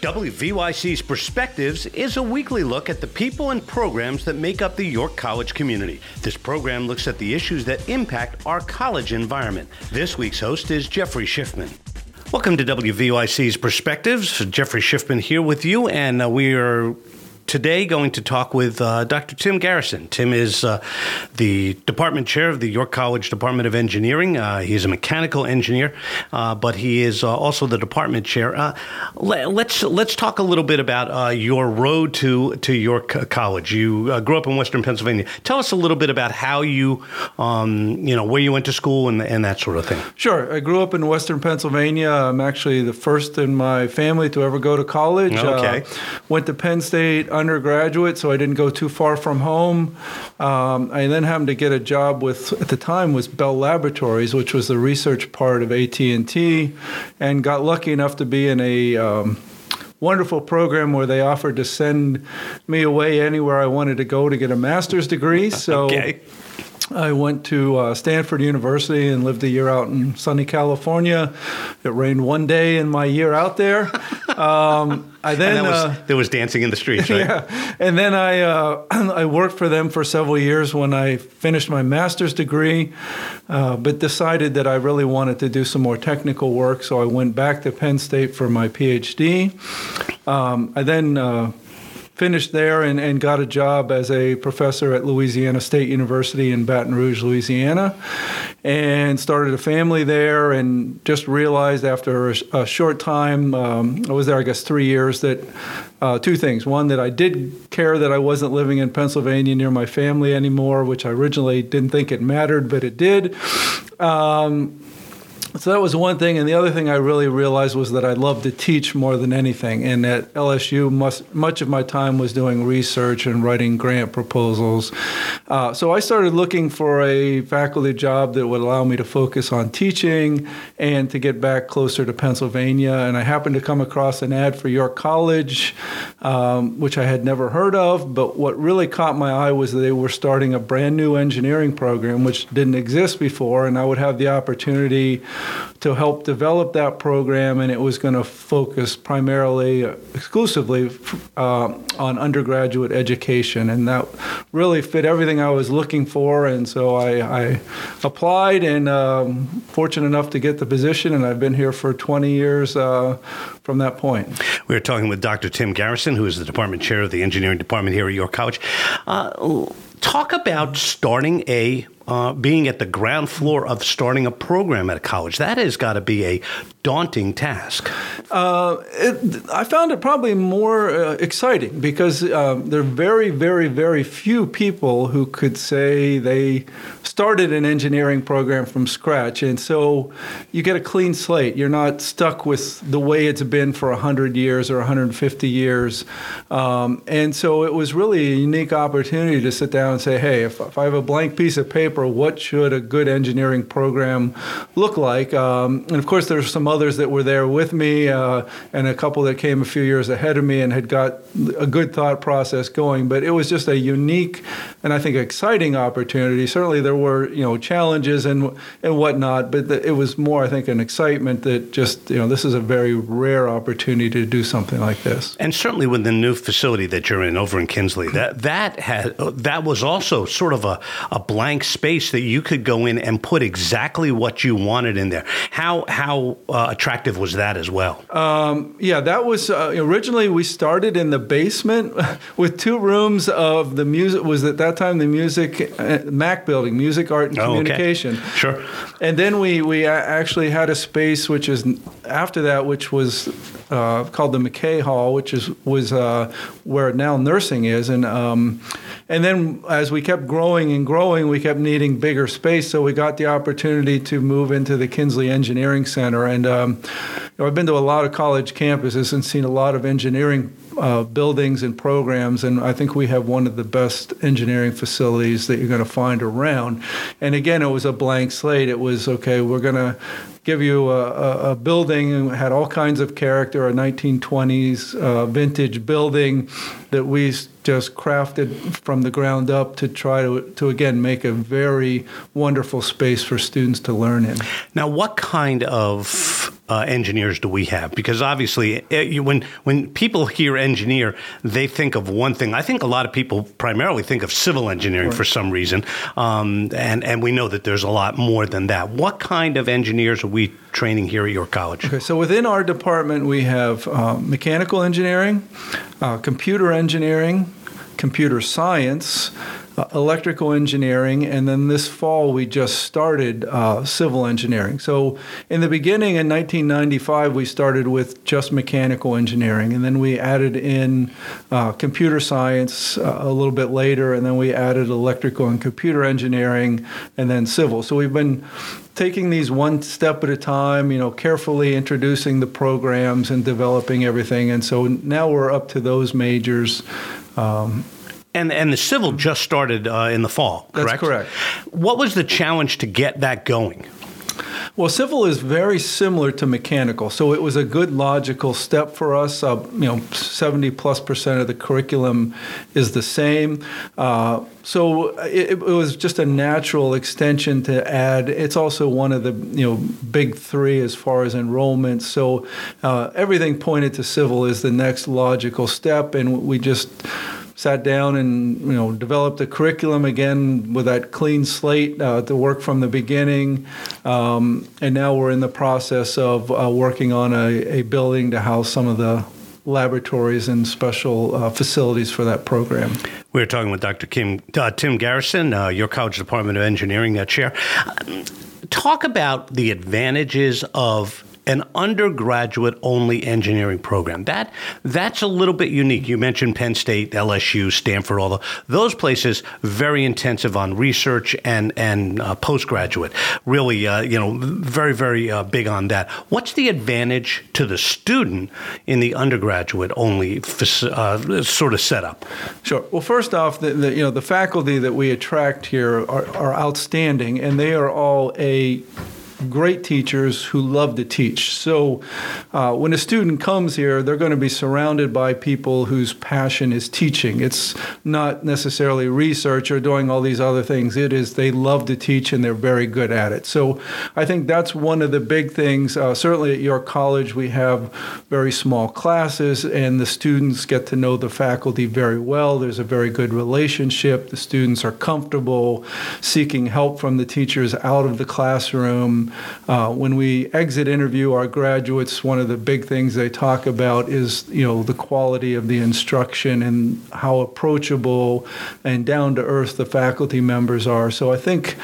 WVYC's Perspectives is a weekly look at the people and programs that make up the York College community. This program looks at the issues that impact our college environment. This week's host is Jeffrey Schiffman. Welcome to WVYC's Perspectives. Jeffrey Schiffman here with you, and uh, we are today going to talk with uh, Dr. Tim Garrison. Tim is uh, the department chair of the York College Department of Engineering. Uh, he's a mechanical engineer, uh, but he is uh, also the department chair. Uh, let, us let's, let's talk a little bit about your road to to York College. You grew up in Western Pennsylvania. Tell us a little bit about how you, um, you know, where you went to school and, and that sort of thing. Sure. I grew up in Western Pennsylvania. I'm actually the first in my family to ever go to college. Okay. went to Penn State undergraduate, so I didn't go too far from home. Um, I then happened to get a job with, at the time, was Bell Laboratories, which was the research part of AT and T, and got lucky enough to be in a um, wonderful program where they offered to send me away anywhere I wanted to go to get a master's degree. So. okay. I went to uh, Stanford University and lived a year out in sunny California. It rained one day in my year out there. Um, I then was, uh, there was dancing in the streets, right? Yeah, and then I uh, I worked for them for several years when I finished my master's degree, uh, but decided that I really wanted to do some more technical work. So I went back to Penn State for my PhD. Um, I then uh, finished there and, and got a job as a professor at Louisiana State University in Baton Rouge, Louisiana, and started a family there. And just realized after a, a short time, um, I was there, I guess, three years, that uh, two things. One, that I did care that I wasn't living in Pennsylvania near my family anymore, which I originally didn't think it mattered, but it did. Um, so that was one thing, and the other thing I really realized was that I loved to teach more than anything. And at LSU, much, much of my time was doing research and writing grant proposals. Uh, so I started looking for a faculty job that would allow me to focus on teaching and to get back closer to Pennsylvania. And I happened to come across an ad for York College, um, which I had never heard of. But what really caught my eye was that they were starting a brand new engineering program, which didn't exist before, and I would have the opportunity to help develop that program, and it was going to focus primarily, exclusively uh, on undergraduate education, and that really fit everything I was looking for. And so I, I applied, and um, fortunate enough to get the position, and I've been here for 20 years uh, from that point. We are talking with Dr. Tim Garrison, who is the department chair of the engineering department here at York College. Uh, talk about starting a uh, being at the ground floor of starting a program at a college. That has got to be a daunting task. Uh, it, I found it probably more uh, exciting because uh, there are very, very, very few people who could say they started an engineering program from scratch. And so you get a clean slate. You're not stuck with the way it's been for 100 years or 150 years. Um, and so it was really a unique opportunity to sit down and say, hey, if, if I have a blank piece of paper, what should a good engineering program look like? Um, and of course, there's some others that were there with me uh, and a couple that came a few years ahead of me and had got a good thought process going. But it was just a unique and I think exciting opportunity. Certainly, there were you know challenges and and whatnot, but the, it was more I think an excitement that just you know this is a very rare opportunity to do something like this. And certainly with the new facility that you're in over in Kinsley, that that had that was also sort of a, a blank space that you could go in and put exactly what you wanted in there. How how uh, attractive was that as well? Um, yeah, that was uh, originally we started in the basement with two rooms of the music. Was at that time the music uh, Mac building, music, art, and oh, communication. Okay. Sure. And then we we actually had a space which is after that, which was uh, called the McKay Hall, which is was uh, where now nursing is, and um, and then as we kept growing and growing, we kept needing bigger space, so we got the opportunity to move into the Kinsley Engineering Center. And um, you know, I've been to a lot of college campuses and seen a lot of engineering uh, buildings and programs, and I think we have one of the best engineering facilities that you're going to find around. And again, it was a blank slate. It was okay. We're going to give you a, a, a building had all kinds of character, a 1920s uh, vintage building that we just crafted from the ground up to try to, to again make a very wonderful space for students to learn in. Now, what kind of uh, engineers do we have? Because obviously, uh, you, when when people hear engineer, they think of one thing. I think a lot of people primarily think of civil engineering right. for some reason, um, and and we know that there's a lot more than that. What kind of engineers are we training here at York College? Okay, so within our department, we have uh, mechanical engineering, uh, computer engineering, computer science uh, electrical engineering, and then this fall we just started uh, civil engineering. So in the beginning in 1995, we started with just mechanical engineering, and then we added in uh, computer science uh, a little bit later, and then we added electrical and computer engineering, and then civil. So we've been taking these one step at a time, you know, carefully introducing the programs and developing everything. And so now we're up to those majors. Um, and and the civil just started uh, in the fall, correct? That's correct. What was the challenge to get that going? Well, civil is very similar to mechanical, so it was a good logical step for us. Uh, you know, 70 plus percent of the curriculum is the same. Uh, so it, it, was just a natural extension to add. It's also one of the you know big three as far as enrollment. So uh, everything pointed to civil is the next logical step, and we just sat down and you know developed a curriculum again with that clean slate uh, to work from the beginning. Um, and now we're in the process of uh, working on a, a, building to house some of the laboratories and special uh, facilities for that program. We are talking with Dr. Kim, uh, Tim Garrison, uh, York College Department of Engineering uh, chair. talk about the advantages of an undergraduate only engineering program. That that's a little bit unique. You mentioned Penn State, LSU, Stanford, all the, those places very intensive on research and and uh, postgraduate. Really, uh, you know, very very uh, big on that. What's the advantage to the student in the undergraduate only uh, sort of setup? Sure. Well, first off, the, the, you know the faculty that we attract here are, are outstanding, and they are all a great teachers who love to teach. So uh, when a student comes here, they're going to be surrounded by people whose passion is teaching. It's not necessarily research or doing all these other things. It is they love to teach and they're very good at it. So I think that's one of the big things. Uh, certainly at York College, we have very small classes and the students get to know the faculty very well. There's a very good relationship. The students are comfortable seeking help from the teachers out of the classroom. Uh, when we exit interview our graduates, one of the big things they talk about is you know the quality of the instruction and how approachable and down to earth the faculty members are. So I think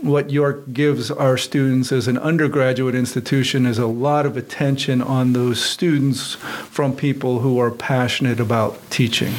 what York gives our students as an undergraduate institution is a lot of attention on those students from people who are passionate about teaching.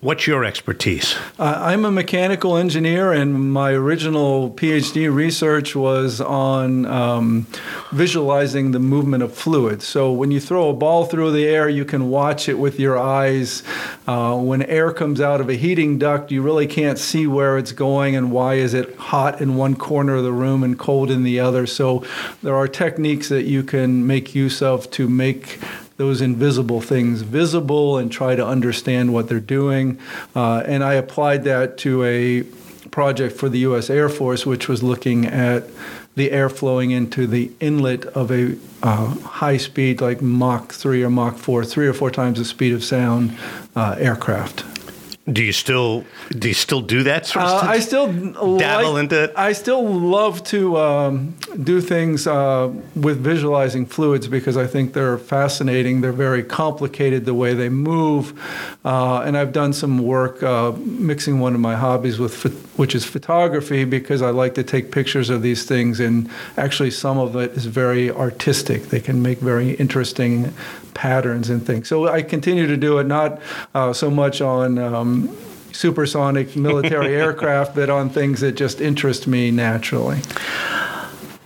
What's your expertise? Uh, I'm a mechanical engineer, and my original PhD research was on um, visualizing the movement of fluids. So, when you throw a ball through the air, you can watch it with your eyes. Uh, when air comes out of a heating duct, you really can't see where it's going and why is it hot in one corner of the room and cold in the other. So, there are techniques that you can make use of to make those invisible things visible and try to understand what they're doing. Uh, and I applied that to a project for the U.S. Air Force, which was looking at the air flowing into the inlet of a uh, high speed, like Mach 3 or Mach 4, three or four times the speed of sound uh, aircraft. Do you still do you still do that sort of uh, stuff? I still dabble like, into it. I still love to um, do things uh, with visualizing fluids because I think they're fascinating. They're very complicated the way they move, uh, and I've done some work uh, mixing one of my hobbies with which is photography because I like to take pictures of these things and actually some of it is very artistic. They can make very interesting patterns and things. So I continue to do it, not uh, so much on um, supersonic military aircraft, but on things that just interest me naturally.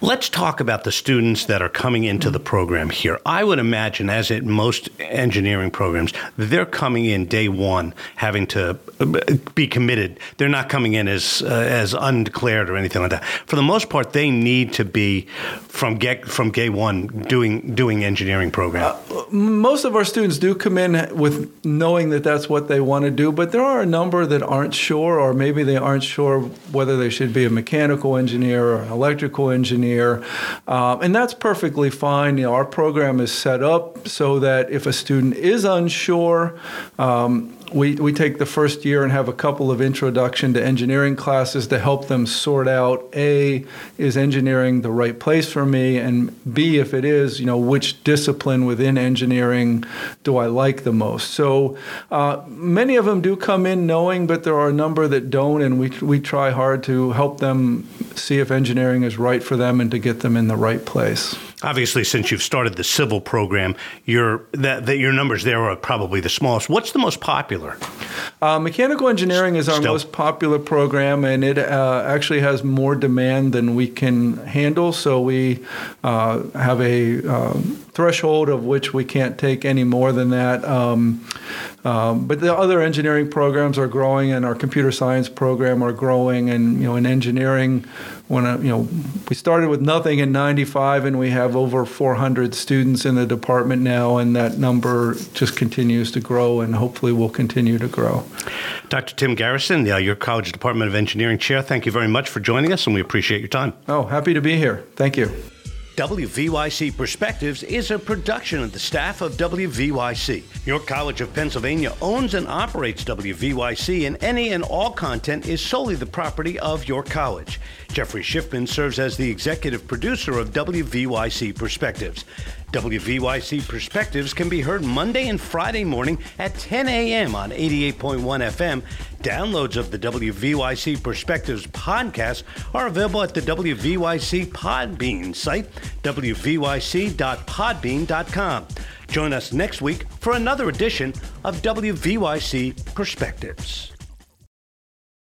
Let's talk about the students that are coming into the program here. I would imagine, as in most engineering programs, they're coming in day one having to uh, be committed. They're not coming in as uh, as undeclared or anything like that. For the most part, they need to be from get from day one doing doing engineering program. Uh, most of our students do come in with knowing that that's what they want to do, but there are a number that aren't sure, or maybe they aren't sure whether they should be a mechanical engineer or an electrical engineer engineer, um, and that's perfectly fine. You know, our program is set up so that if a student is unsure, um, we, we take the first year and have a couple of introduction to engineering classes to help them sort out a is engineering the right place for me? And b if it is you know which discipline within engineering do i like the most? So uh, many of them do come in knowing but there are a number that don't and we, we try hard to help them see if engineering is right for them and to get them in the right place obviously since you've started the civil program your that, that your numbers there are probably the smallest. What's the most popular? Uh, mechanical engineering is our Still. most popular program and it uh, actually has more demand than we can handle. So we uh, have a um, threshold of which we can't take any more than that. Um, um, but the other engineering programs are growing and our computer science program are growing and you know in engineering when uh, you know we started with nothing in 95 and we have over 400 students in the department now and that number just continues to grow and hopefully will continue to grow. Dr tim garrison uh, York college department of engineering chair thank you very much for joining us and we appreciate your time. Oh happy to be here. Thank you WVYC Perspectives is a production of the staff of WVYC. York College of Pennsylvania owns and operates WVYC, and any and all content is solely the property of York College. Jeffrey Schiffman serves as the executive producer of WVYC Perspectives. WVYC Perspectives can be heard Monday and Friday morning at 10 a.m. on 88.1 FM. Downloads of the WVYC Perspectives podcast are available at the WVYC Podbean site, wvyc.podbean.com. Join us next week for another edition of WVYC Perspectives.